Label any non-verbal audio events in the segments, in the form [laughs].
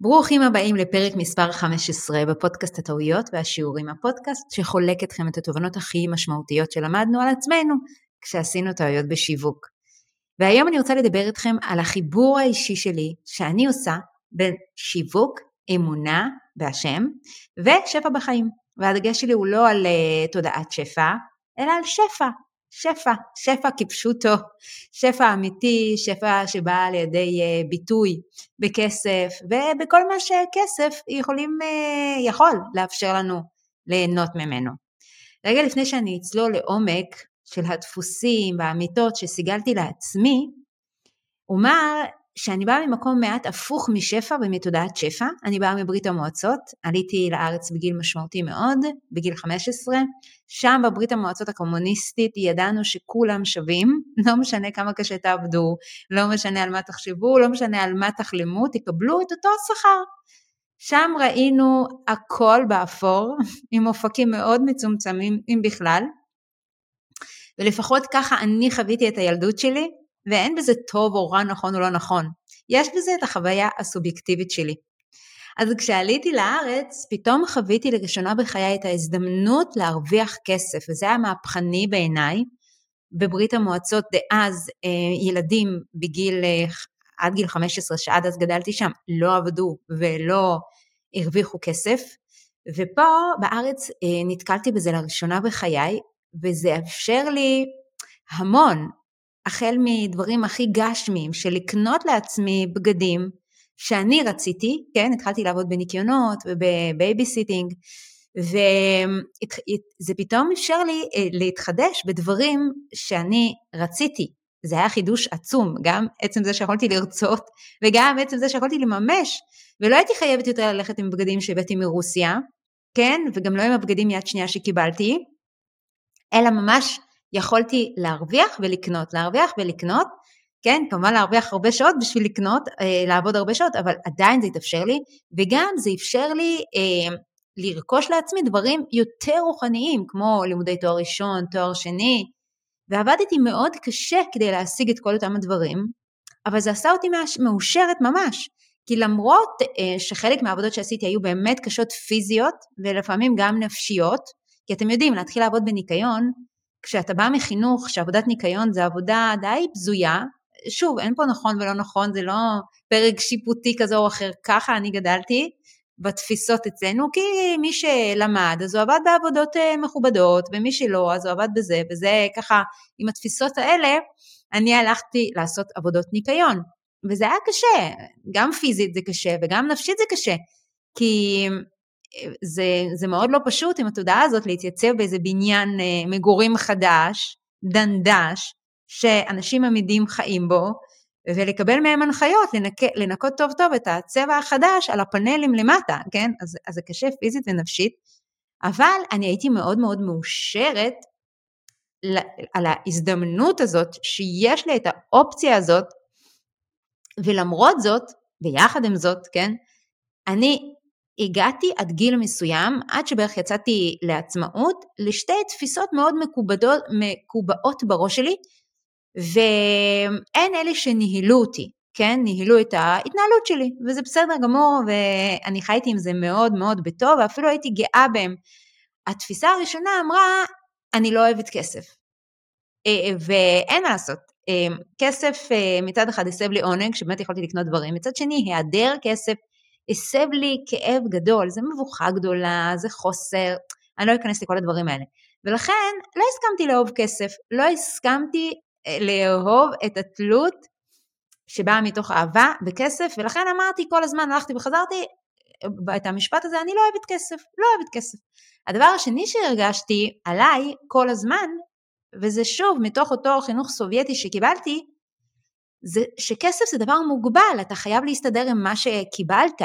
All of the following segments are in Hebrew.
ברוכים הבאים לפרק מספר 15 בפודקאסט הטעויות והשיעורים, הפודקאסט שחולק אתכם את התובנות הכי משמעותיות שלמדנו על עצמנו כשעשינו טעויות בשיווק. והיום אני רוצה לדבר איתכם על החיבור האישי שלי שאני עושה בין שיווק, אמונה בהשם ושפע בחיים. והדגש שלי הוא לא על uh, תודעת שפע, אלא על שפע, שפע, שפע כפשוטו, שפע אמיתי, שפע שבא על ידי אה, ביטוי בכסף ובכל מה שכסף יכולים, אה, יכול לאפשר לנו ליהנות ממנו. רגע לפני שאני אצלול לעומק של הדפוסים והאמיתות שסיגלתי לעצמי, אומר שאני באה ממקום מעט הפוך משפע ומתודעת שפע, אני באה מברית המועצות, עליתי לארץ בגיל משמעותי מאוד, בגיל 15, שם בברית המועצות הקומוניסטית ידענו שכולם שווים, [laughs] לא משנה כמה קשה תעבדו, לא משנה על מה תחשבו, לא משנה על מה תחלמו, תקבלו את אותו שכר. שם ראינו הכל באפור, [laughs] עם אופקים מאוד מצומצמים, אם בכלל, ולפחות ככה אני חוויתי את הילדות שלי, ואין בזה טוב או רע, נכון או לא נכון. יש בזה את החוויה הסובייקטיבית שלי. אז כשעליתי לארץ, פתאום חוויתי לראשונה בחיי את ההזדמנות להרוויח כסף, וזה היה מהפכני בעיניי. בברית המועצות דאז אה, ילדים בגיל, אה, עד גיל 15, שעד אז גדלתי שם, לא עבדו ולא הרוויחו כסף. ופה בארץ אה, נתקלתי בזה לראשונה בחיי, וזה אפשר לי המון, החל מדברים הכי גשמיים, של לקנות לעצמי בגדים שאני רציתי, כן, התחלתי לעבוד בניקיונות ובבייביסיטינג, וזה פתאום אפשר לי אה, להתחדש בדברים שאני רציתי. זה היה חידוש עצום, גם עצם זה שיכולתי לרצות וגם עצם זה שיכולתי לממש, ולא הייתי חייבת יותר ללכת עם בגדים שהבאתי מרוסיה, כן, וגם לא עם הבגדים יד שנייה שקיבלתי, אלא ממש יכולתי להרוויח ולקנות, להרוויח ולקנות, כן, כמובן להרוויח הרבה שעות בשביל לקנות, אה, לעבוד הרבה שעות, אבל עדיין זה התאפשר לי, וגם זה אפשר לי אה, לרכוש לעצמי דברים יותר רוחניים, כמו לימודי תואר ראשון, תואר שני, ועבדתי מאוד קשה כדי להשיג את כל אותם הדברים, אבל זה עשה אותי מאושרת ממש, כי למרות אה, שחלק מהעבודות שעשיתי היו באמת קשות פיזיות, ולפעמים גם נפשיות, כי אתם יודעים, להתחיל לעבוד בניקיון, כשאתה בא מחינוך שעבודת ניקיון זה עבודה די בזויה, שוב, אין פה נכון ולא נכון, זה לא פרק שיפוטי כזה או אחר, ככה אני גדלתי בתפיסות אצלנו, כי מי שלמד אז הוא עבד בעבודות אה, מכובדות, ומי שלא אז הוא עבד בזה, וזה ככה, עם התפיסות האלה, אני הלכתי לעשות עבודות ניקיון, וזה היה קשה, גם פיזית זה קשה וגם נפשית זה קשה, כי זה, זה מאוד לא פשוט עם התודעה הזאת להתייצב באיזה בניין אה, מגורים חדש, דנדש, שאנשים עמידים חיים בו, ולקבל מהם הנחיות, לנק, לנקות טוב טוב את הצבע החדש על הפאנלים למטה, כן? אז, אז זה קשה פיזית ונפשית, אבל אני הייתי מאוד מאוד מאושרת על ההזדמנות הזאת, שיש לי את האופציה הזאת, ולמרות זאת, ויחד עם זאת, כן, אני הגעתי עד גיל מסוים, עד שבערך יצאתי לעצמאות, לשתי תפיסות מאוד מקובדות, מקובעות בראש שלי, והן אלה שניהלו אותי, כן? ניהלו את ההתנהלות שלי, וזה בסדר גמור, ואני חייתי עם זה מאוד מאוד בטוב, ואפילו הייתי גאה בהם. התפיסה הראשונה אמרה, אני לא אוהבת כסף. אה, ואין מה לעשות, אה, כסף אה, מצד אחד הסב לי עונג, שבאמת יכולתי לקנות דברים, מצד שני, היעדר כסף הסב לי כאב גדול, זה מבוכה גדולה, זה חוסר, אני לא אכנס לכל הדברים האלה. ולכן לא הסכמתי לאהוב כסף, לא הסכמתי אה, לאהוב את התלות שבאה מתוך אהבה בכסף, ולכן אמרתי כל הזמן, הלכתי וחזרתי אה, את המשפט הזה, אני לא אוהבת כסף, לא אוהבת כסף. הדבר השני שהרגשתי עליי כל הזמן, וזה שוב מתוך אותו חינוך סובייטי שקיבלתי, זה שכסף זה דבר מוגבל, אתה חייב להסתדר עם מה שקיבלת,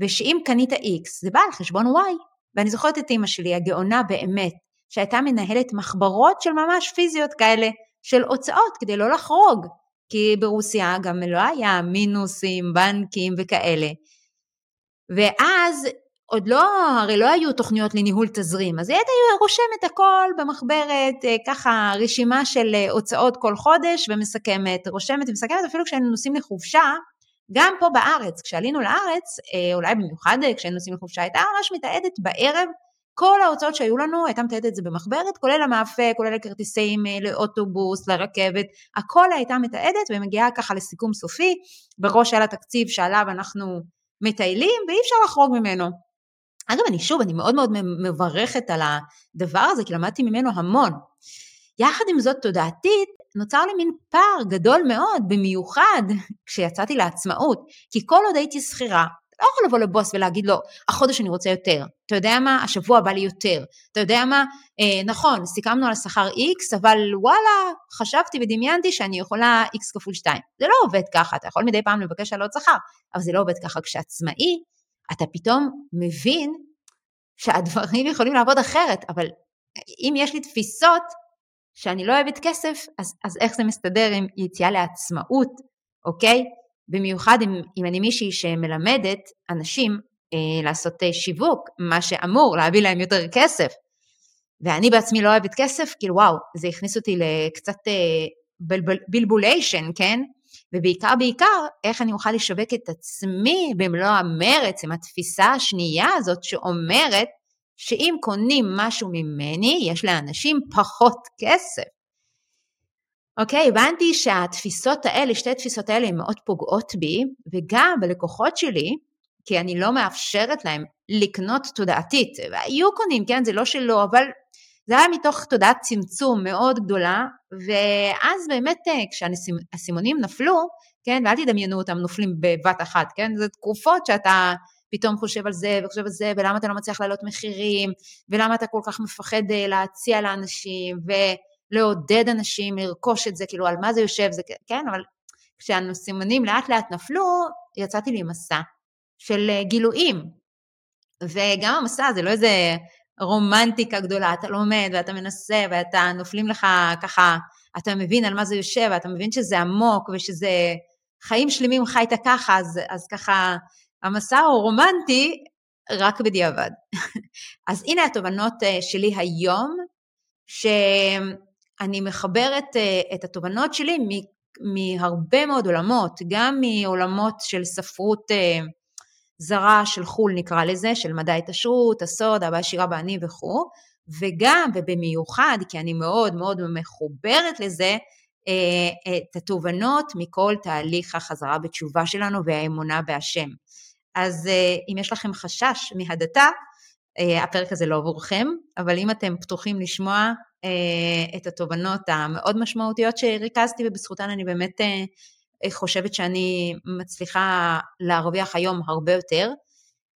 ושאם קנית X זה בא על חשבון Y. ואני זוכרת את אימא שלי, הגאונה באמת, שהייתה מנהלת מחברות של ממש פיזיות כאלה, של הוצאות כדי לא לחרוג, כי ברוסיה גם לא היה מינוסים, בנקים וכאלה. ואז עוד לא, הרי לא היו תוכניות לניהול תזרים, אז היא הייתה רושמת הכל במחברת, אה, ככה רשימה של אה, הוצאות כל חודש ומסכמת, רושמת ומסכמת, אפילו כשהיינו נוסעים לחופשה, גם פה בארץ, כשעלינו לארץ, אה, אולי במיוחד כשהיינו נוסעים לחופשה, הייתה ממש מתעדת בערב כל ההוצאות שהיו לנו, הייתה מתעדת את זה במחברת, כולל המאפה, כולל הכרטיסים לאוטובוס, לרכבת, הכל הייתה מתעדת ומגיעה ככה לסיכום סופי, בראש על התקציב שעליו אנחנו מטיילים ואי אפשר לחרוג ממנו. אגב, אני שוב, אני מאוד מאוד מברכת על הדבר הזה, כי למדתי ממנו המון. יחד עם זאת, תודעתית, נוצר לי מין פער גדול מאוד, במיוחד [laughs] כשיצאתי לעצמאות, כי כל עוד הייתי שכירה, לא יכול לבוא לבוס ולהגיד לו, החודש אני רוצה יותר, אתה יודע מה, השבוע בא לי יותר, אתה יודע מה, אה, נכון, סיכמנו על שכר X, אבל וואלה, חשבתי ודמיינתי שאני יכולה X כפול 2. זה לא עובד ככה, אתה יכול מדי פעם לבקש על עוד שכר, אבל זה לא עובד ככה. כשעצמאי, אתה פתאום מבין שהדברים יכולים לעבוד אחרת, אבל אם יש לי תפיסות שאני לא אוהבת כסף, אז, אז איך זה מסתדר עם יציאה לעצמאות, אוקיי? במיוחד אם, אם אני מישהי שמלמדת אנשים אה, לעשות אה, שיווק, מה שאמור להביא להם יותר כסף, ואני בעצמי לא אוהבת כסף, כאילו וואו, זה הכניס אותי לקצת אה, בלבוליישן, כן? ובעיקר בעיקר, איך אני אוכל לשווק את עצמי במלוא המרץ עם התפיסה השנייה הזאת שאומרת שאם קונים משהו ממני, יש לאנשים פחות כסף. אוקיי, הבנתי שהתפיסות האלה, שתי התפיסות האלה הן מאוד פוגעות בי, וגם בלקוחות שלי, כי אני לא מאפשרת להם לקנות תודעתית, והיו קונים, כן, זה לא שלא, אבל זה היה מתוך תודעת צמצום מאוד גדולה, ואז באמת אה, כשהאסימונים נפלו, כן, ואל תדמיינו אותם נופלים בבת אחת, כן, זה תקופות שאתה פתאום חושב על זה וחושב על זה, ולמה אתה לא מצליח להעלות מחירים, ולמה אתה כל כך מפחד אה, להציע לאנשים, ולעודד אנשים לרכוש את זה, כאילו על מה זה יושב, זה כן, אבל כשהסימנים לאט לאט נפלו, יצאתי לי מסע של אה, גילויים. וגם המסע זה לא איזה רומנטיקה גדולה, אתה לומד ואתה מנסה ואתה נופלים לך ככה, אתה מבין על מה זה יושב, ואתה מבין שזה עמוק ושזה חיים שלמים חיית ככה, אז, אז ככה המסע הוא רומנטי רק בדיעבד. [laughs] אז הנה התובנות אה, שלי היום, שאני מחברת אה, את התובנות שלי מהרבה מאוד עולמות, גם מעולמות של ספרות אה, זרה של חו"ל נקרא לזה, של מדע ההתעשרות, הסוד, אהבה ישירה באני וכו', וגם ובמיוחד, כי אני מאוד מאוד מחוברת לזה, את התובנות מכל תהליך החזרה בתשובה שלנו והאמונה בהשם. אז אם יש לכם חשש מהדתה, הפרק הזה לא עבורכם, אבל אם אתם פתוחים לשמוע את התובנות המאוד משמעותיות שריכזתי ובזכותן אני באמת חושבת שאני מצליחה להרוויח היום הרבה יותר,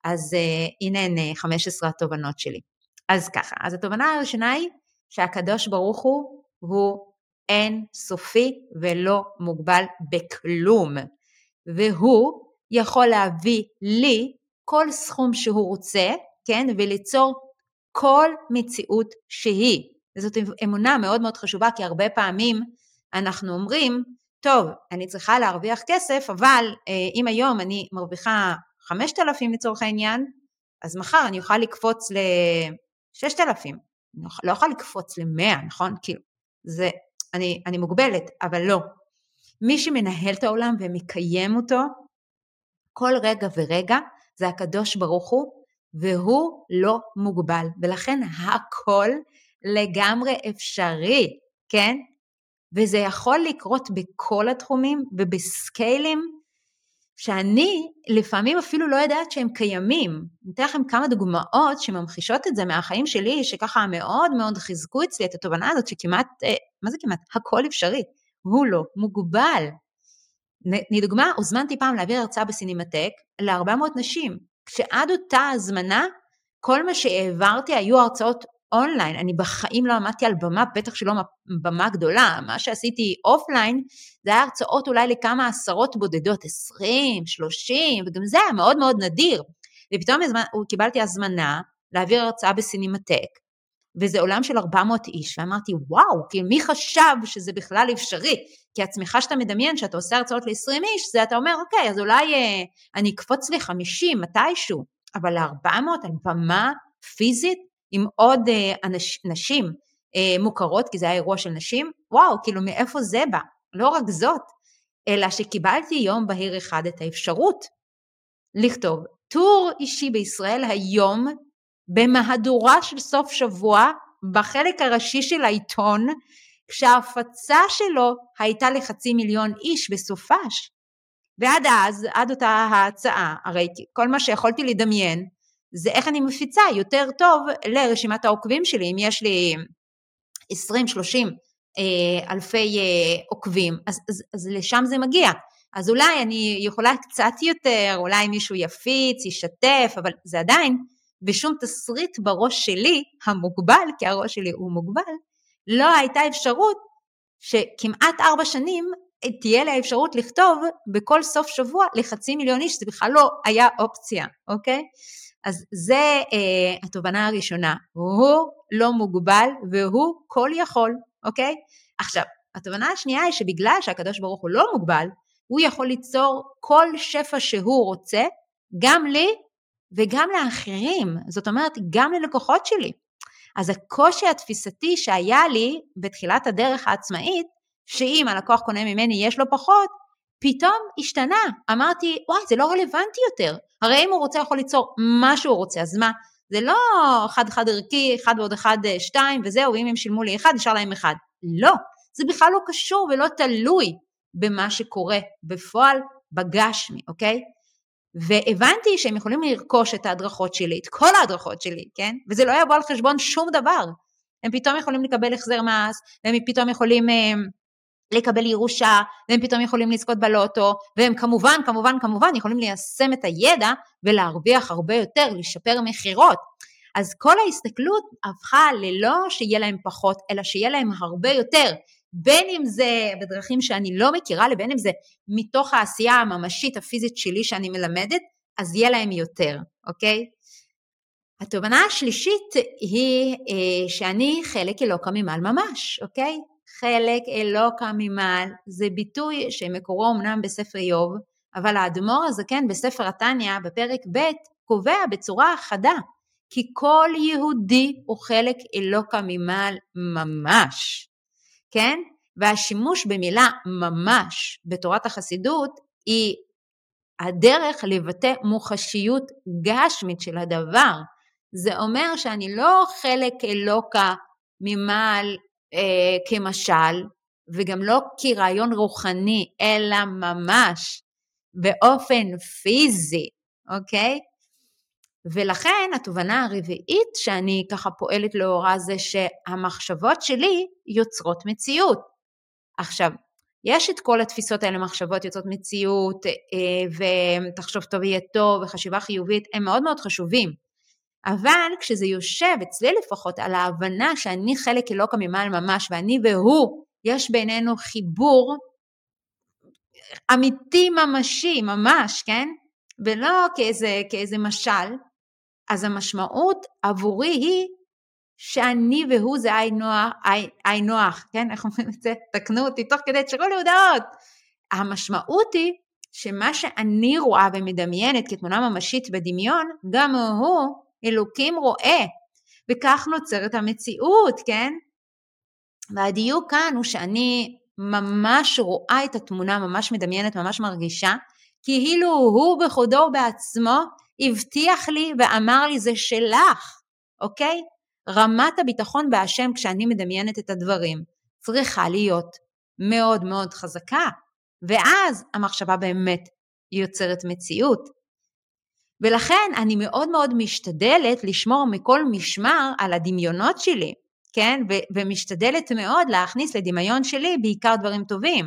אז הנה הן 15 התובנות שלי. אז ככה, אז התובנה הראשונה היא שהקדוש ברוך הוא הוא אין סופי ולא מוגבל בכלום, והוא יכול להביא לי כל סכום שהוא רוצה, כן, וליצור כל מציאות שהיא. וזאת אמונה מאוד מאוד חשובה, כי הרבה פעמים אנחנו אומרים, טוב, אני צריכה להרוויח כסף, אבל אה, אם היום אני מרוויחה 5,000 לצורך העניין, אז מחר אני אוכל לקפוץ ל-6,000. לא אוכל לקפוץ ל-100, נכון? כאילו, זה, אני, אני מוגבלת, אבל לא. מי שמנהל את העולם ומקיים אותו, כל רגע ורגע זה הקדוש ברוך הוא, והוא לא מוגבל, ולכן הכל לגמרי אפשרי, כן? וזה יכול לקרות בכל התחומים ובסקיילים שאני לפעמים אפילו לא יודעת שהם קיימים. אני אתן לכם כמה דוגמאות שממחישות את זה מהחיים שלי, שככה מאוד מאוד חיזקו אצלי את התובנה הזאת שכמעט, אה, מה זה כמעט? הכל אפשרי. הוא לא מוגבל. לדוגמה, הוזמנתי פעם להעביר הרצאה בסינמטק ל-400 נשים, כשעד אותה הזמנה, כל מה שהעברתי היו הרצאות אונליין, אני בחיים לא עמדתי על במה, בטח שלא במה גדולה, מה שעשיתי offline זה היה הרצאות אולי לכמה עשרות בודדות, 20, 30, וגם זה היה מאוד מאוד נדיר. ופתאום קיבלתי הזמנה להעביר הרצאה בסינמטק, וזה עולם של 400 איש, ואמרתי, וואו, כי מי חשב שזה בכלל אפשרי? כי הצמיחה שאתה מדמיין, שאתה עושה הרצאות ל-20 איש, זה אתה אומר, אוקיי, אז אולי אה, אני אקפוץ ל-50 מתישהו, אבל ל-400 על במה פיזית עם עוד אה, אנש, נשים אה, מוכרות, כי זה היה אירוע של נשים, וואו, כאילו מאיפה זה בא? לא רק זאת, אלא שקיבלתי יום בהיר אחד את האפשרות לכתוב טור אישי בישראל היום במהדורה של סוף שבוע בחלק הראשי של העיתון, כשההפצה שלו הייתה לחצי מיליון איש בסופש. ועד אז, עד אותה ההצעה, הרי כל מה שיכולתי לדמיין זה איך אני מפיצה יותר טוב לרשימת העוקבים שלי, אם יש לי 20-30 אה, אלפי אה, עוקבים, אז, אז, אז לשם זה מגיע. אז אולי אני יכולה קצת יותר, אולי מישהו יפיץ, ישתף, אבל זה עדיין בשום תסריט בראש שלי, המוגבל, כי הראש שלי הוא מוגבל, לא הייתה אפשרות שכמעט ארבע שנים תהיה לי האפשרות לכתוב בכל סוף שבוע לחצי מיליון איש, זה בכלל לא היה אופציה, אוקיי? אז זה אה, התובנה הראשונה, הוא לא מוגבל והוא כל יכול, אוקיי? עכשיו, התובנה השנייה היא שבגלל שהקדוש ברוך הוא לא מוגבל, הוא יכול ליצור כל שפע שהוא רוצה, גם לי וגם לאחרים, זאת אומרת גם ללקוחות שלי. אז הקושי התפיסתי שהיה לי בתחילת הדרך העצמאית, שאם הלקוח קונה ממני יש לו פחות, פתאום השתנה. אמרתי, וואי, זה לא רלוונטי יותר. הרי אם הוא רוצה יכול ליצור מה שהוא רוצה, אז מה? זה לא חד חד ערכי, אחד ועוד אחד אה, שתיים וזהו, אם הם שילמו לי אחד, נשאר להם אחד. לא, זה בכלל לא קשור ולא תלוי במה שקורה בפועל בגשמי, אוקיי? והבנתי שהם יכולים לרכוש את ההדרכות שלי, את כל ההדרכות שלי, כן? וזה לא יבוא על חשבון שום דבר. הם פתאום יכולים לקבל החזר מס, והם פתאום יכולים אה, לקבל ירושה, והם פתאום יכולים לזכות בלוטו, והם כמובן, כמובן, כמובן יכולים ליישם את הידע ולהרוויח הרבה יותר, לשפר מכירות. אז כל ההסתכלות הפכה ללא שיהיה להם פחות, אלא שיהיה להם הרבה יותר, בין אם זה בדרכים שאני לא מכירה, לבין אם זה מתוך העשייה הממשית הפיזית שלי שאני מלמדת, אז יהיה להם יותר, אוקיי? התובנה השלישית היא אה, שאני חלק אלוקא ממעל ממש, אוקיי? חלק אלוקא ממעל זה ביטוי שמקורו אמנם בספר איוב, אבל האדמו"ר הזקן בספר התניא בפרק ב' קובע בצורה חדה כי כל יהודי הוא חלק אלוקא ממעל ממש. כן? והשימוש במילה ממש בתורת החסידות היא הדרך לבטא מוחשיות גשמית של הדבר. זה אומר שאני לא חלק אלוקה ממעל אה, כמשל, וגם לא כרעיון רוחני, אלא ממש באופן פיזי, אוקיי? ולכן התובנה הרביעית שאני ככה פועלת לאורה זה שהמחשבות שלי יוצרות מציאות. עכשיו, יש את כל התפיסות האלה, מחשבות יוצרות מציאות, אה, ותחשוב טוב יהיה טוב, וחשיבה חיובית, הם מאוד מאוד חשובים. אבל כשזה יושב, אצלי לפחות, על ההבנה שאני חלק אלוקא ממעל ממש, ואני והוא, יש בינינו חיבור אמיתי ממשי, ממש, כן? ולא כאיזה, כאיזה משל, אז המשמעות עבורי היא שאני והוא זה היי נוח, כן? איך אומרים את זה? תקנו אותי תוך כדי, תשאירו לי הודעות. המשמעות היא שמה שאני רואה ומדמיינת כתמונה ממשית בדמיון, גם הוא, אלוקים רואה. וכך נוצרת המציאות, כן? והדיוק כאן הוא שאני ממש רואה את התמונה, ממש מדמיינת, ממש מרגישה, כאילו הוא בכבודו בעצמו הבטיח לי ואמר לי זה שלך, אוקיי? רמת הביטחון בהשם כשאני מדמיינת את הדברים צריכה להיות מאוד מאוד חזקה, ואז המחשבה באמת יוצרת מציאות. ולכן אני מאוד מאוד משתדלת לשמור מכל משמר על הדמיונות שלי, כן? ו- ומשתדלת מאוד להכניס לדמיון שלי בעיקר דברים טובים.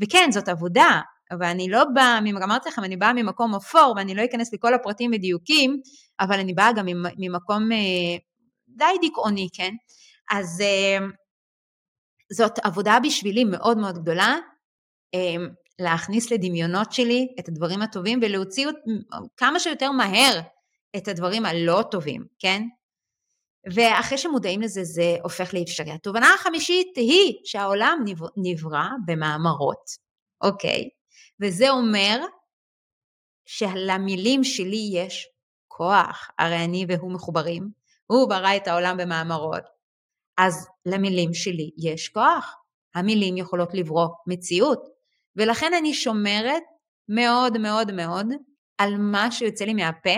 וכן, זאת עבודה, ואני לא באה, אמרתי לכם, אני באה ממקום אפור, ואני לא אכנס לכל הפרטים ודיוקים, אבל אני באה גם ממקום אה, די דיכאוני, כן? אז אה, זאת עבודה בשבילי מאוד מאוד גדולה, אה, להכניס לדמיונות שלי את הדברים הטובים ולהוציא כמה שיותר מהר את הדברים הלא טובים, כן? ואחרי שמודעים לזה זה הופך לאפשרי. התובנה החמישית היא שהעולם נברא במאמרות, אוקיי? וזה אומר שלמילים שלי יש כוח, הרי אני והוא מחוברים, הוא ברא את העולם במאמרות, אז למילים שלי יש כוח, המילים יכולות לברוא מציאות, ולכן אני שומרת מאוד מאוד מאוד על מה שיוצא לי מהפה,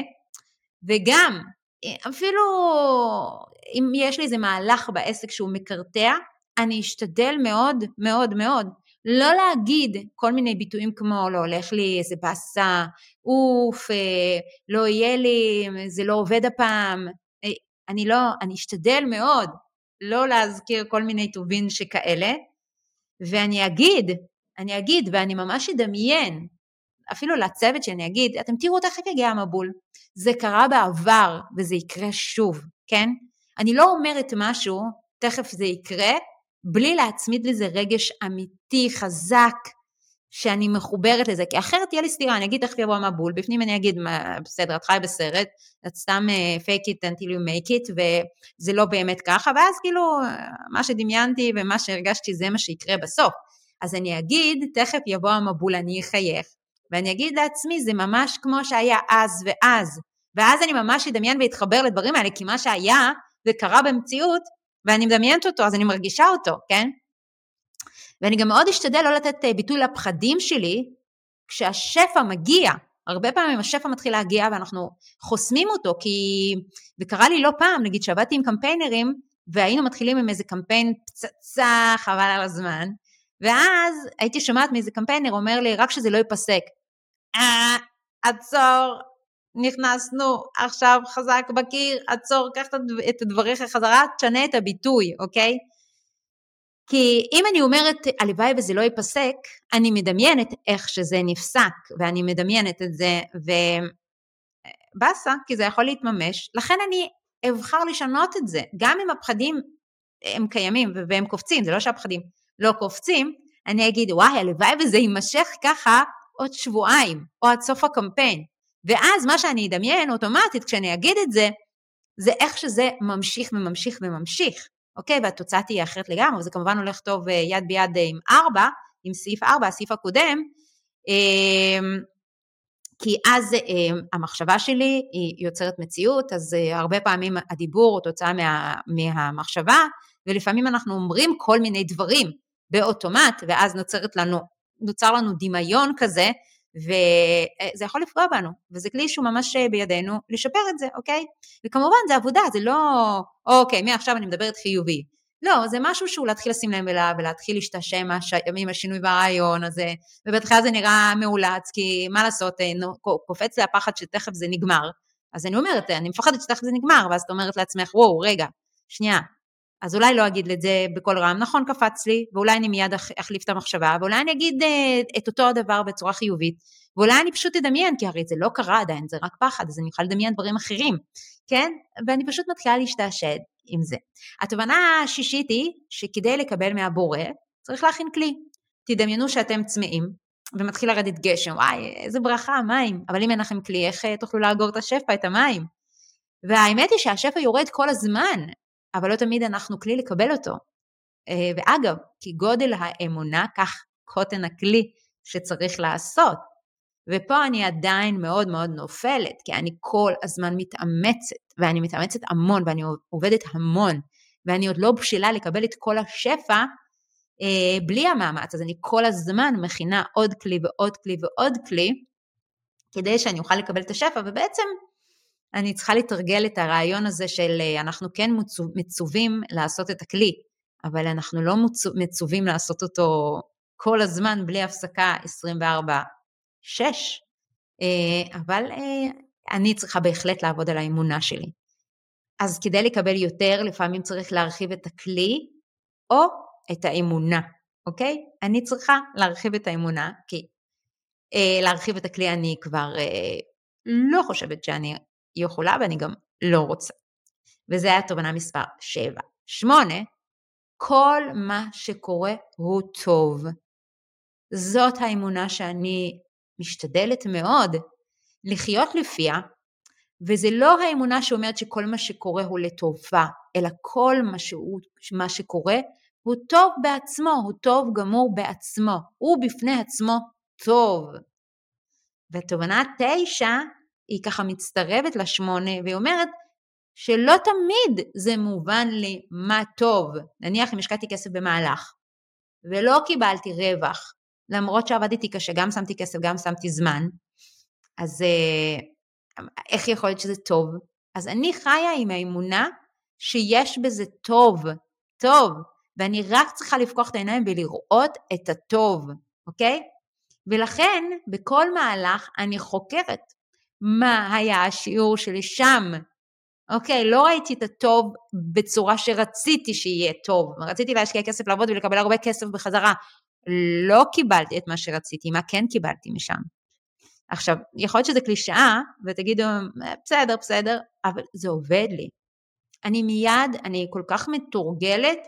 וגם אפילו אם יש לי איזה מהלך בעסק שהוא מקרטע, אני אשתדל מאוד מאוד מאוד לא להגיד כל מיני ביטויים כמו לא הולך לי איזה באסה, אוף, אה, לא יהיה לי, זה לא עובד הפעם. אה, אני לא, אני אשתדל מאוד לא להזכיר כל מיני טובין שכאלה, ואני אגיד, אני אגיד ואני ממש אדמיין, אפילו לצוות שאני אגיד, אתם תראו תכף יגיע המבול. זה קרה בעבר וזה יקרה שוב, כן? אני לא אומרת משהו, תכף זה יקרה, בלי להצמיד לזה רגש אמיתי, חזק, שאני מחוברת לזה, כי אחרת תהיה לי סתירה, אני אגיד תכף יבוא המבול, בפנים אני אגיד, מה, בסדר, את חי בסרט, את סתם uh, fake it until you make it, וזה לא באמת ככה, ואז כאילו, מה שדמיינתי ומה שהרגשתי זה מה שיקרה בסוף. אז אני אגיד, תכף יבוא המבול, אני אחייך, ואני אגיד לעצמי, זה ממש כמו שהיה אז ואז, ואז אני ממש אדמיין ואתחבר לדברים האלה, כי מה שהיה וקרה במציאות, ואני מדמיינת אותו, אז אני מרגישה אותו, כן? ואני גם מאוד אשתדל לא לתת אה, ביטוי לפחדים שלי כשהשפע מגיע. הרבה פעמים השפע מתחיל להגיע ואנחנו חוסמים אותו, כי... וקרה לי לא פעם, נגיד שעבדתי עם קמפיינרים, והיינו מתחילים עם איזה קמפיין פצצה, חבל על הזמן, ואז הייתי שומעת מאיזה קמפיינר אומר לי, רק שזה לא ייפסק. אה, עצור, נכנסנו עכשיו חזק בקיר, עצור, קח את דבריך חזרה, תשנה את הביטוי, אוקיי? כי אם אני אומרת, הלוואי וזה לא ייפסק, אני מדמיינת איך שזה נפסק, ואני מדמיינת את זה, ובאסה, כי זה יכול להתממש, לכן אני אבחר לשנות את זה, גם אם הפחדים הם קיימים והם קופצים, זה לא שהפחדים לא קופצים, אני אגיד, וואי, הלוואי וזה יימשך ככה עוד שבועיים, או עד סוף הקמפיין. ואז מה שאני אדמיין אוטומטית כשאני אגיד את זה, זה איך שזה ממשיך וממשיך וממשיך, אוקיי? והתוצאה תהיה אחרת לגמרי, וזה כמובן הולך טוב אה, יד ביד אה, עם ארבע, עם סעיף ארבע, הסעיף הקודם, אמ, כי אז אמ, המחשבה שלי היא יוצרת מציאות, אז אה, הרבה פעמים הדיבור הוא תוצאה מה, מהמחשבה, ולפעמים אנחנו אומרים כל מיני דברים באוטומט, ואז נוצרת לנו, נוצר לנו דמיון כזה, וזה יכול לפגוע בנו, וזה כלי שהוא ממש בידינו לשפר את זה, אוקיי? וכמובן זה עבודה, זה לא, אוקיי, מעכשיו אני מדברת חיובי. לא, זה משהו שהוא להתחיל לשים להם אליו ולהתחיל להשתשם עם השינוי ברעיון הזה, ובהתחלה זה נראה מאולץ, כי מה לעשות, אה, קופץ לי הפחד שתכף זה נגמר. אז אני אומרת, אני מפחדת שתכף זה נגמר, ואז את אומרת לעצמך, וואו, רגע, שנייה, אז אולי לא אגיד את זה בקול רם, נכון קפץ לי, ואולי אני מיד אחליף את המחשבה, ואולי אני אגיד אה, את אותו הדבר בצורה חיובית, ואולי אני פשוט אדמיין, כי הרי זה לא קרה עדיין, זה רק פחד, אז אני אוכל לדמיין דברים אחרים, כן? ואני פשוט מתחילה להשתעשע עם זה. התובנה השישית היא שכדי לקבל מהבורא, צריך להכין כלי. תדמיינו שאתם צמאים, ומתחיל לרדת גשם, וואי, איזה ברכה, מים, אבל אם אין לכם כלי, איך אה, תוכלו לאגור את השפע, את המים? והאמת היא שהשפע יורד כל הזמן, אבל לא תמיד אנחנו כלי לקבל אותו. אה, ואגב, כי גודל האמונה, כך קוטן הכלי שצריך לעשות. ופה אני עדיין מאוד מאוד נופלת, כי אני כל הזמן מתאמצת, ואני מתאמצת המון, ואני עובדת המון, ואני עוד לא בשלה לקבל את כל השפע אה, בלי המאמץ, אז אני כל הזמן מכינה עוד כלי ועוד כלי ועוד כלי, כדי שאני אוכל לקבל את השפע, ובעצם אני צריכה לתרגל את הרעיון הזה של אה, אנחנו כן מצווים לעשות את הכלי, אבל אנחנו לא מצווים לעשות אותו כל הזמן בלי הפסקה 24-6, אה, אבל אה, אני צריכה בהחלט לעבוד על האמונה שלי. אז כדי לקבל יותר, לפעמים צריך להרחיב את הכלי או את האמונה, אוקיי? אני צריכה להרחיב את האמונה, כי להרחיב את הכלי אני כבר לא חושבת שאני יכולה ואני גם לא רוצה. וזה היה תובנה מספר 7. 8. כל מה שקורה הוא טוב. זאת האמונה שאני משתדלת מאוד לחיות לפיה, וזה לא האמונה שאומרת שכל מה שקורה הוא לטובה, אלא כל מה, שהוא, מה שקורה הוא טוב בעצמו, הוא טוב גמור בעצמו, הוא בפני עצמו טוב. ותובנה תשע היא ככה מצטרפת לשמונה והיא אומרת שלא תמיד זה מובן לי מה טוב. נניח אם השקעתי כסף במהלך ולא קיבלתי רווח, למרות שעבדתי קשה, גם שמתי כסף, גם שמתי זמן, אז אה, איך יכול להיות שזה טוב? אז אני חיה עם האמונה שיש בזה טוב, טוב, ואני רק צריכה לפקוח את העיניים ולראות את הטוב, אוקיי? ולכן בכל מהלך אני חוקרת מה היה השיעור שלי שם. אוקיי, לא ראיתי את הטוב בצורה שרציתי שיהיה טוב. רציתי להשקיע כסף לעבוד ולקבל הרבה כסף בחזרה. לא קיבלתי את מה שרציתי, מה כן קיבלתי משם. עכשיו, יכול להיות שזה קלישאה, ותגידו, בסדר, בסדר, אבל זה עובד לי. אני מיד, אני כל כך מתורגלת,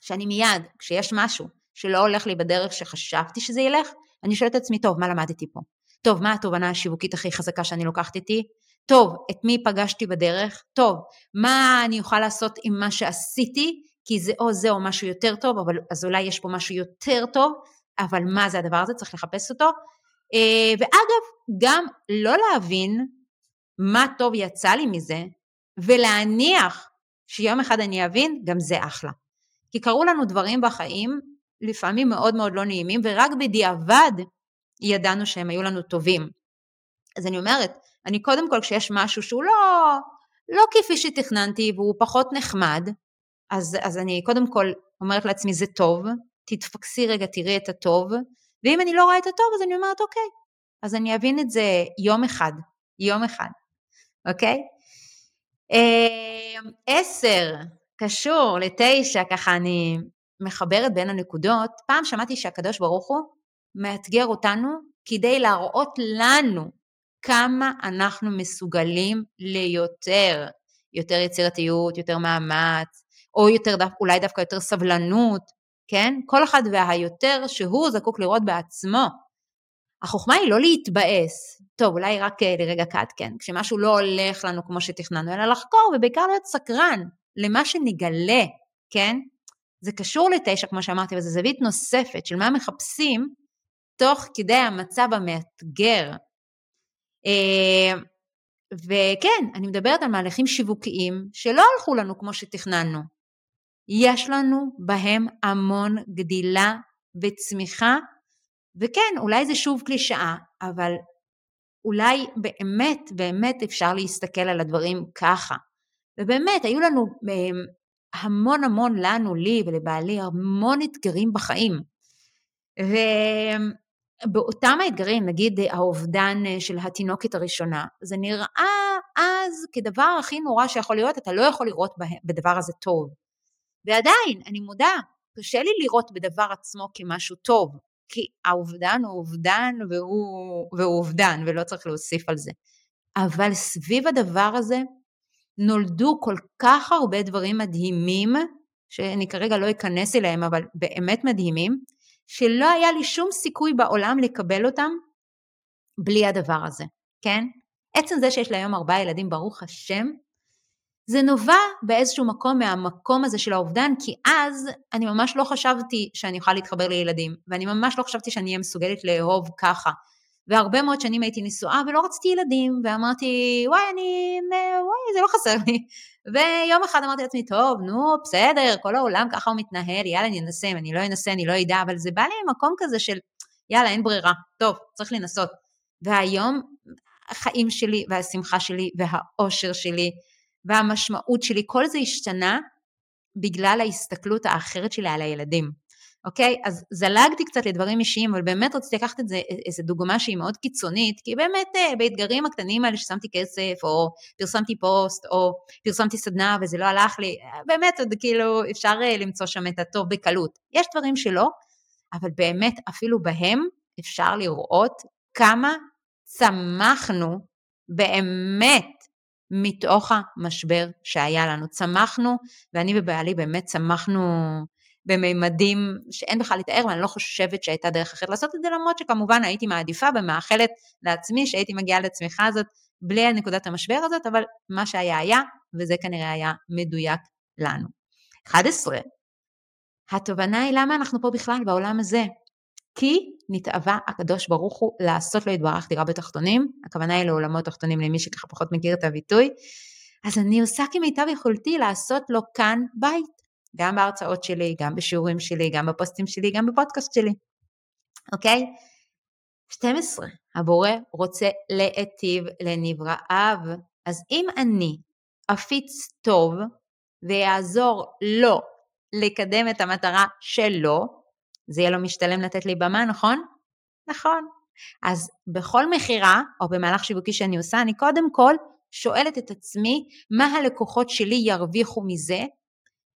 שאני מיד, כשיש משהו שלא הולך לי בדרך שחשבתי שזה ילך, אני שואלת את עצמי, טוב, מה למדתי פה? טוב, מה התובנה השיווקית הכי חזקה שאני לוקחת איתי? טוב, את מי פגשתי בדרך? טוב, מה אני אוכל לעשות עם מה שעשיתי? כי זה או זה או משהו יותר טוב, אבל אז אולי יש פה משהו יותר טוב, אבל מה זה הדבר הזה? צריך לחפש אותו. אה, ואגב, גם לא להבין מה טוב יצא לי מזה, ולהניח שיום אחד אני אבין, גם זה אחלה. כי קרו לנו דברים בחיים, לפעמים מאוד מאוד לא נעימים, ורק בדיעבד ידענו שהם היו לנו טובים. אז אני אומרת, אני קודם כל כשיש משהו שהוא לא, לא כפי שתכננתי והוא פחות נחמד, אז, אז אני קודם כל אומרת לעצמי זה טוב, תתפקסי רגע, תראי את הטוב, ואם אני לא רואה את הטוב אז אני אומרת אוקיי, אז אני אבין את זה יום אחד, יום אחד, אוקיי? אמ, עשר, קשור לתשע, ככה אני מחברת בין הנקודות. פעם שמעתי שהקדוש ברוך הוא מאתגר אותנו כדי להראות לנו כמה אנחנו מסוגלים ליותר, יותר יצירתיות, יותר מאמץ, או יותר, אולי דווקא יותר סבלנות, כן? כל אחד והיותר שהוא זקוק לראות בעצמו. החוכמה היא לא להתבאס, טוב אולי רק אה, לרגע קט, כן, כשמשהו לא הולך לנו כמו שתכננו, אלא לחקור ובעיקר להיות סקרן למה שנגלה, כן? זה קשור לתשע כמו שאמרתי, וזו זווית נוספת של מה מחפשים תוך כדי המצב המאתגר. אה, וכן, אני מדברת על מהלכים שיווקיים שלא הלכו לנו כמו שתכננו. יש לנו בהם המון גדילה וצמיחה, וכן, אולי זה שוב קלישאה, אבל אולי באמת באמת אפשר להסתכל על הדברים ככה. ובאמת, היו לנו אה, המון המון לנו, לי ולבעלי, המון אתגרים בחיים. ובאותם האתגרים, נגיד האובדן אה, של התינוקת הראשונה, זה נראה אז כדבר הכי נורא שיכול להיות, אתה לא יכול לראות בדבר הזה טוב. ועדיין, אני מודה, קשה לי לראות בדבר עצמו כמשהו טוב, כי האובדן הוא אובדן והוא, והוא אובדן, ולא צריך להוסיף על זה. אבל סביב הדבר הזה נולדו כל כך הרבה דברים מדהימים, שאני כרגע לא אכנס אליהם, אבל באמת מדהימים, שלא היה לי שום סיכוי בעולם לקבל אותם בלי הדבר הזה, כן? עצם זה שיש לי היום ארבעה ילדים, ברוך השם, זה נובע באיזשהו מקום מהמקום הזה של האובדן, כי אז אני ממש לא חשבתי שאני אוכל להתחבר לילדים, ואני ממש לא חשבתי שאני אהיה מסוגלת לאהוב ככה. והרבה מאוד שנים הייתי נשואה ולא רציתי ילדים, ואמרתי, וואי, אני, וואי, זה לא חסר לי. ויום אחד אמרתי לעצמי, טוב, נו, בסדר, כל העולם ככה הוא מתנהל, יאללה, אני אנסה, אם אני לא אנסה, אני לא אדע, אבל זה בא לי ממקום כזה של, יאללה, אין ברירה, טוב, צריך לנסות. והיום, החיים שלי, והשמחה שלי, והאושר שלי, והמשמעות שלי, כל זה השתנה בגלל ההסתכלות האחרת שלי על הילדים. אוקיי? אז זלגתי קצת לדברים אישיים, אבל באמת רציתי לקחת את זה, איזו דוגמה שהיא מאוד קיצונית, כי באמת אה, באתגרים הקטנים האלה ששמתי כסף, או פרסמתי פוסט, או פרסמתי סדנה וזה לא הלך לי, באמת עוד כאילו אפשר אה, למצוא שם את הטוב בקלות. יש דברים שלא, אבל באמת אפילו בהם אפשר לראות כמה צמחנו באמת מתוך המשבר שהיה לנו. צמחנו, ואני ובעלי באמת צמחנו בממדים שאין בכלל לתאר, ואני לא חושבת שהייתה דרך אחרת לעשות את זה, למרות שכמובן הייתי מעדיפה ומאחלת לעצמי שהייתי מגיעה לצמיחה הזאת בלי נקודת המשבר הזאת, אבל מה שהיה היה, וזה כנראה היה מדויק לנו. 11. התובנה היא למה אנחנו פה בכלל בעולם הזה. כי נתאווה הקדוש ברוך הוא לעשות לו יתברך דירה בתחתונים, הכוונה היא לעולמות תחתונים למי שככה פחות מכיר את הביטוי, אז אני עושה כמיטב יכולתי לעשות לו כאן בית, גם בהרצאות שלי, גם בשיעורים שלי, גם בפוסטים שלי, גם בפודקאסט שלי. אוקיי? 12. הבורא רוצה להיטיב לנבראיו. אז אם אני אפיץ טוב ויעזור לו לקדם את המטרה שלו, זה יהיה לו משתלם לתת לי במה, נכון? נכון. אז בכל מכירה או במהלך שיווקי שאני עושה, אני קודם כל שואלת את עצמי מה הלקוחות שלי ירוויחו מזה,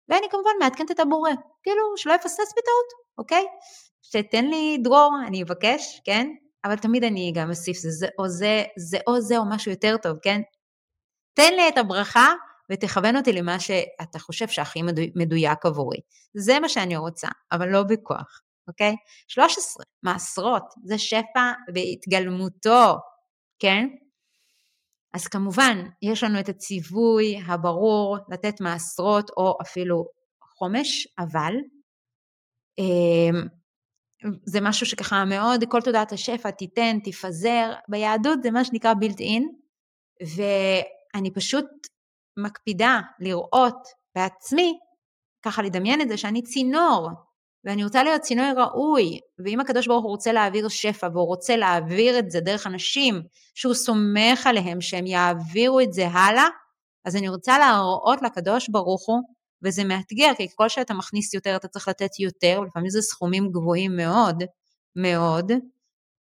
ואני כמובן מעדכנת את הבורא, כאילו שלא יפספס בטעות, אוקיי? שתן לי דרור, אני אבקש, כן? אבל תמיד אני גם אוסיף זה, זה או זה, זה או זה או משהו יותר טוב, כן? תן לי את הברכה ותכוון אותי למה שאתה חושב שהכי מדויק עבורי. זה מה שאני רוצה, אבל לא בכוח, אוקיי? 13, מעשרות, זה שפע בהתגלמותו, כן? אז כמובן, יש לנו את הציווי הברור לתת מעשרות או אפילו חומש, אבל אמ, זה משהו שככה מאוד, כל תודעת השפע תיתן, תפזר, ביהדות זה מה שנקרא built in, ואני פשוט מקפידה לראות בעצמי, ככה לדמיין את זה, שאני צינור, ואני רוצה להיות צינור ראוי, ואם הקדוש ברוך הוא רוצה להעביר שפע, והוא רוצה להעביר את זה דרך אנשים שהוא סומך עליהם שהם יעבירו את זה הלאה, אז אני רוצה להראות לקדוש ברוך הוא, וזה מאתגר, כי ככל שאתה מכניס יותר אתה צריך לתת יותר, ולפעמים זה סכומים גבוהים מאוד, מאוד,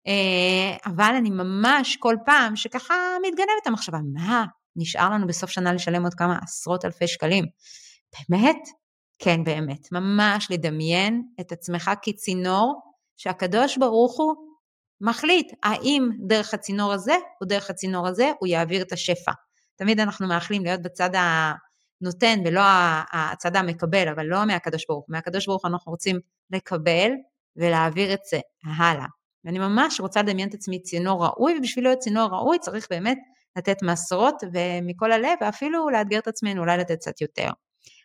אה, אבל אני ממש כל פעם שככה מתגנבת המחשבה, מה, נשאר לנו בסוף שנה לשלם עוד כמה עשרות אלפי שקלים. באמת? כן, באמת. ממש לדמיין את עצמך כצינור שהקדוש ברוך הוא מחליט האם דרך הצינור הזה או דרך הצינור הזה הוא יעביר את השפע. תמיד אנחנו מאחלים להיות בצד הנותן ולא הצד המקבל, אבל לא מהקדוש ברוך הוא. מהקדוש ברוך אנחנו רוצים לקבל ולהעביר את זה הלאה. ואני ממש רוצה לדמיין את עצמי צינור ראוי, ובשביל להיות צינור ראוי צריך באמת לתת מעשרות ומכל הלב, ואפילו לאתגר את עצמנו, אולי לתת קצת יותר.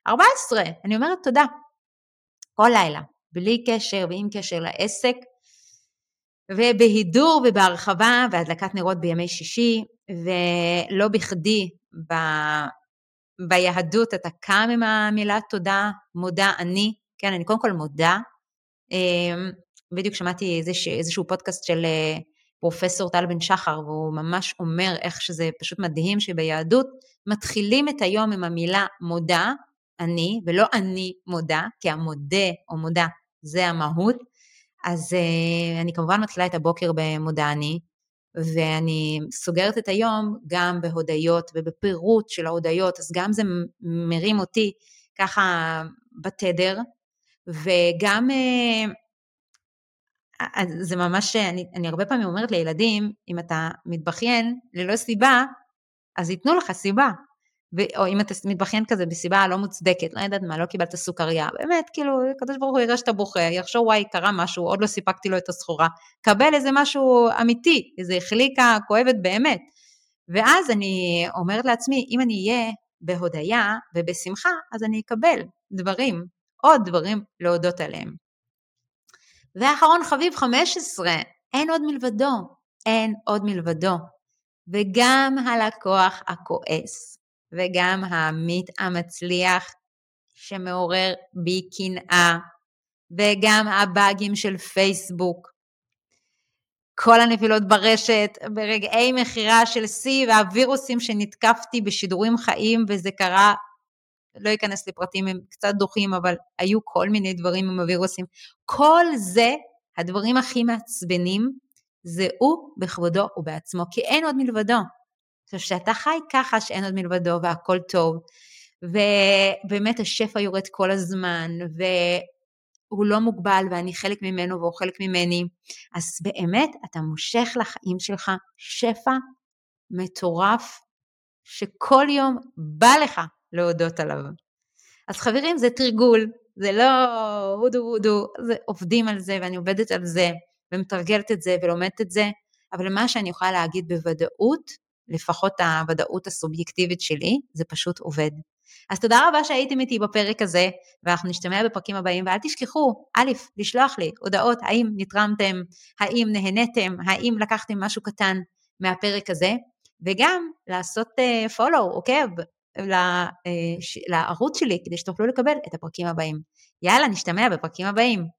14, אני אומרת תודה. כל לילה, בלי קשר ועם קשר לעסק, ובהידור ובהרחבה והדלקת נרות בימי שישי, ולא בכדי ב... ביהדות אתה קם עם המילה תודה, מודה אני, כן, אני קודם כל מודה. אמ, בדיוק שמעתי איזשה, איזשהו פודקאסט של אה, פרופסור טל בן שחר, והוא ממש אומר איך שזה פשוט מדהים שביהדות מתחילים את היום עם המילה מודה, אני, ולא אני מודה, כי המודה או מודה זה המהות. אז uh, אני כמובן מתחילה את הבוקר במודה אני, ואני סוגרת את היום גם בהודיות ובפירוט של ההודיות, אז גם זה מרים אותי ככה בתדר, וגם uh, זה ממש, אני, אני הרבה פעמים אומרת לילדים, אם אתה מתבכיין ללא סיבה, אז ייתנו לך סיבה. או אם אתה מתבכיין כזה בסיבה לא מוצדקת, לא יודעת מה, לא קיבלת סוכריה, באמת, כאילו, הקדוש ברוך הוא יראה שאתה בוכה, יחשוב וואי, קרה משהו, עוד לא סיפקתי לו את הסחורה, קבל איזה משהו אמיתי, איזה החליקה כואבת באמת. ואז אני אומרת לעצמי, אם אני אהיה בהודיה ובשמחה, אז אני אקבל דברים, עוד דברים להודות עליהם. ואחרון חביב 15, אין עוד מלבדו, אין עוד מלבדו. וגם הלקוח הכועס, וגם העמית המצליח שמעורר בי קנאה, וגם הבאגים של פייסבוק, כל הנפילות ברשת, ברגעי מכירה של שיא והווירוסים שנתקפתי בשידורים חיים וזה קרה לא אכנס לפרטים, הם קצת דוחים, אבל היו כל מיני דברים עם הווירוסים. כל זה, הדברים הכי מעצבנים, זה הוא בכבודו ובעצמו, כי אין עוד מלבדו. עכשיו, כשאתה חי ככה שאין עוד מלבדו והכל טוב, ובאמת השפע יורד כל הזמן, והוא לא מוגבל ואני חלק ממנו והוא חלק ממני, אז באמת אתה מושך לחיים שלך שפע מטורף, שכל יום בא לך להודות עליו. אז חברים, זה תרגול, זה לא הודו הודו, זה עובדים על זה ואני עובדת על זה ומתרגלת את זה ולומדת את זה, אבל מה שאני יכולה להגיד בוודאות, לפחות הוודאות הסובייקטיבית שלי, זה פשוט עובד. אז תודה רבה שהייתם איתי בפרק הזה, ואנחנו נשתמע בפרקים הבאים, ואל תשכחו, א', לשלוח לי הודעות האם נתרמתם, האם נהניתם, האם לקחתם משהו קטן מהפרק הזה, וגם לעשות פולו, uh, עוקב, לערוץ שלי, כדי שתוכלו לקבל את הפרקים הבאים. יאללה, נשתמע בפרקים הבאים.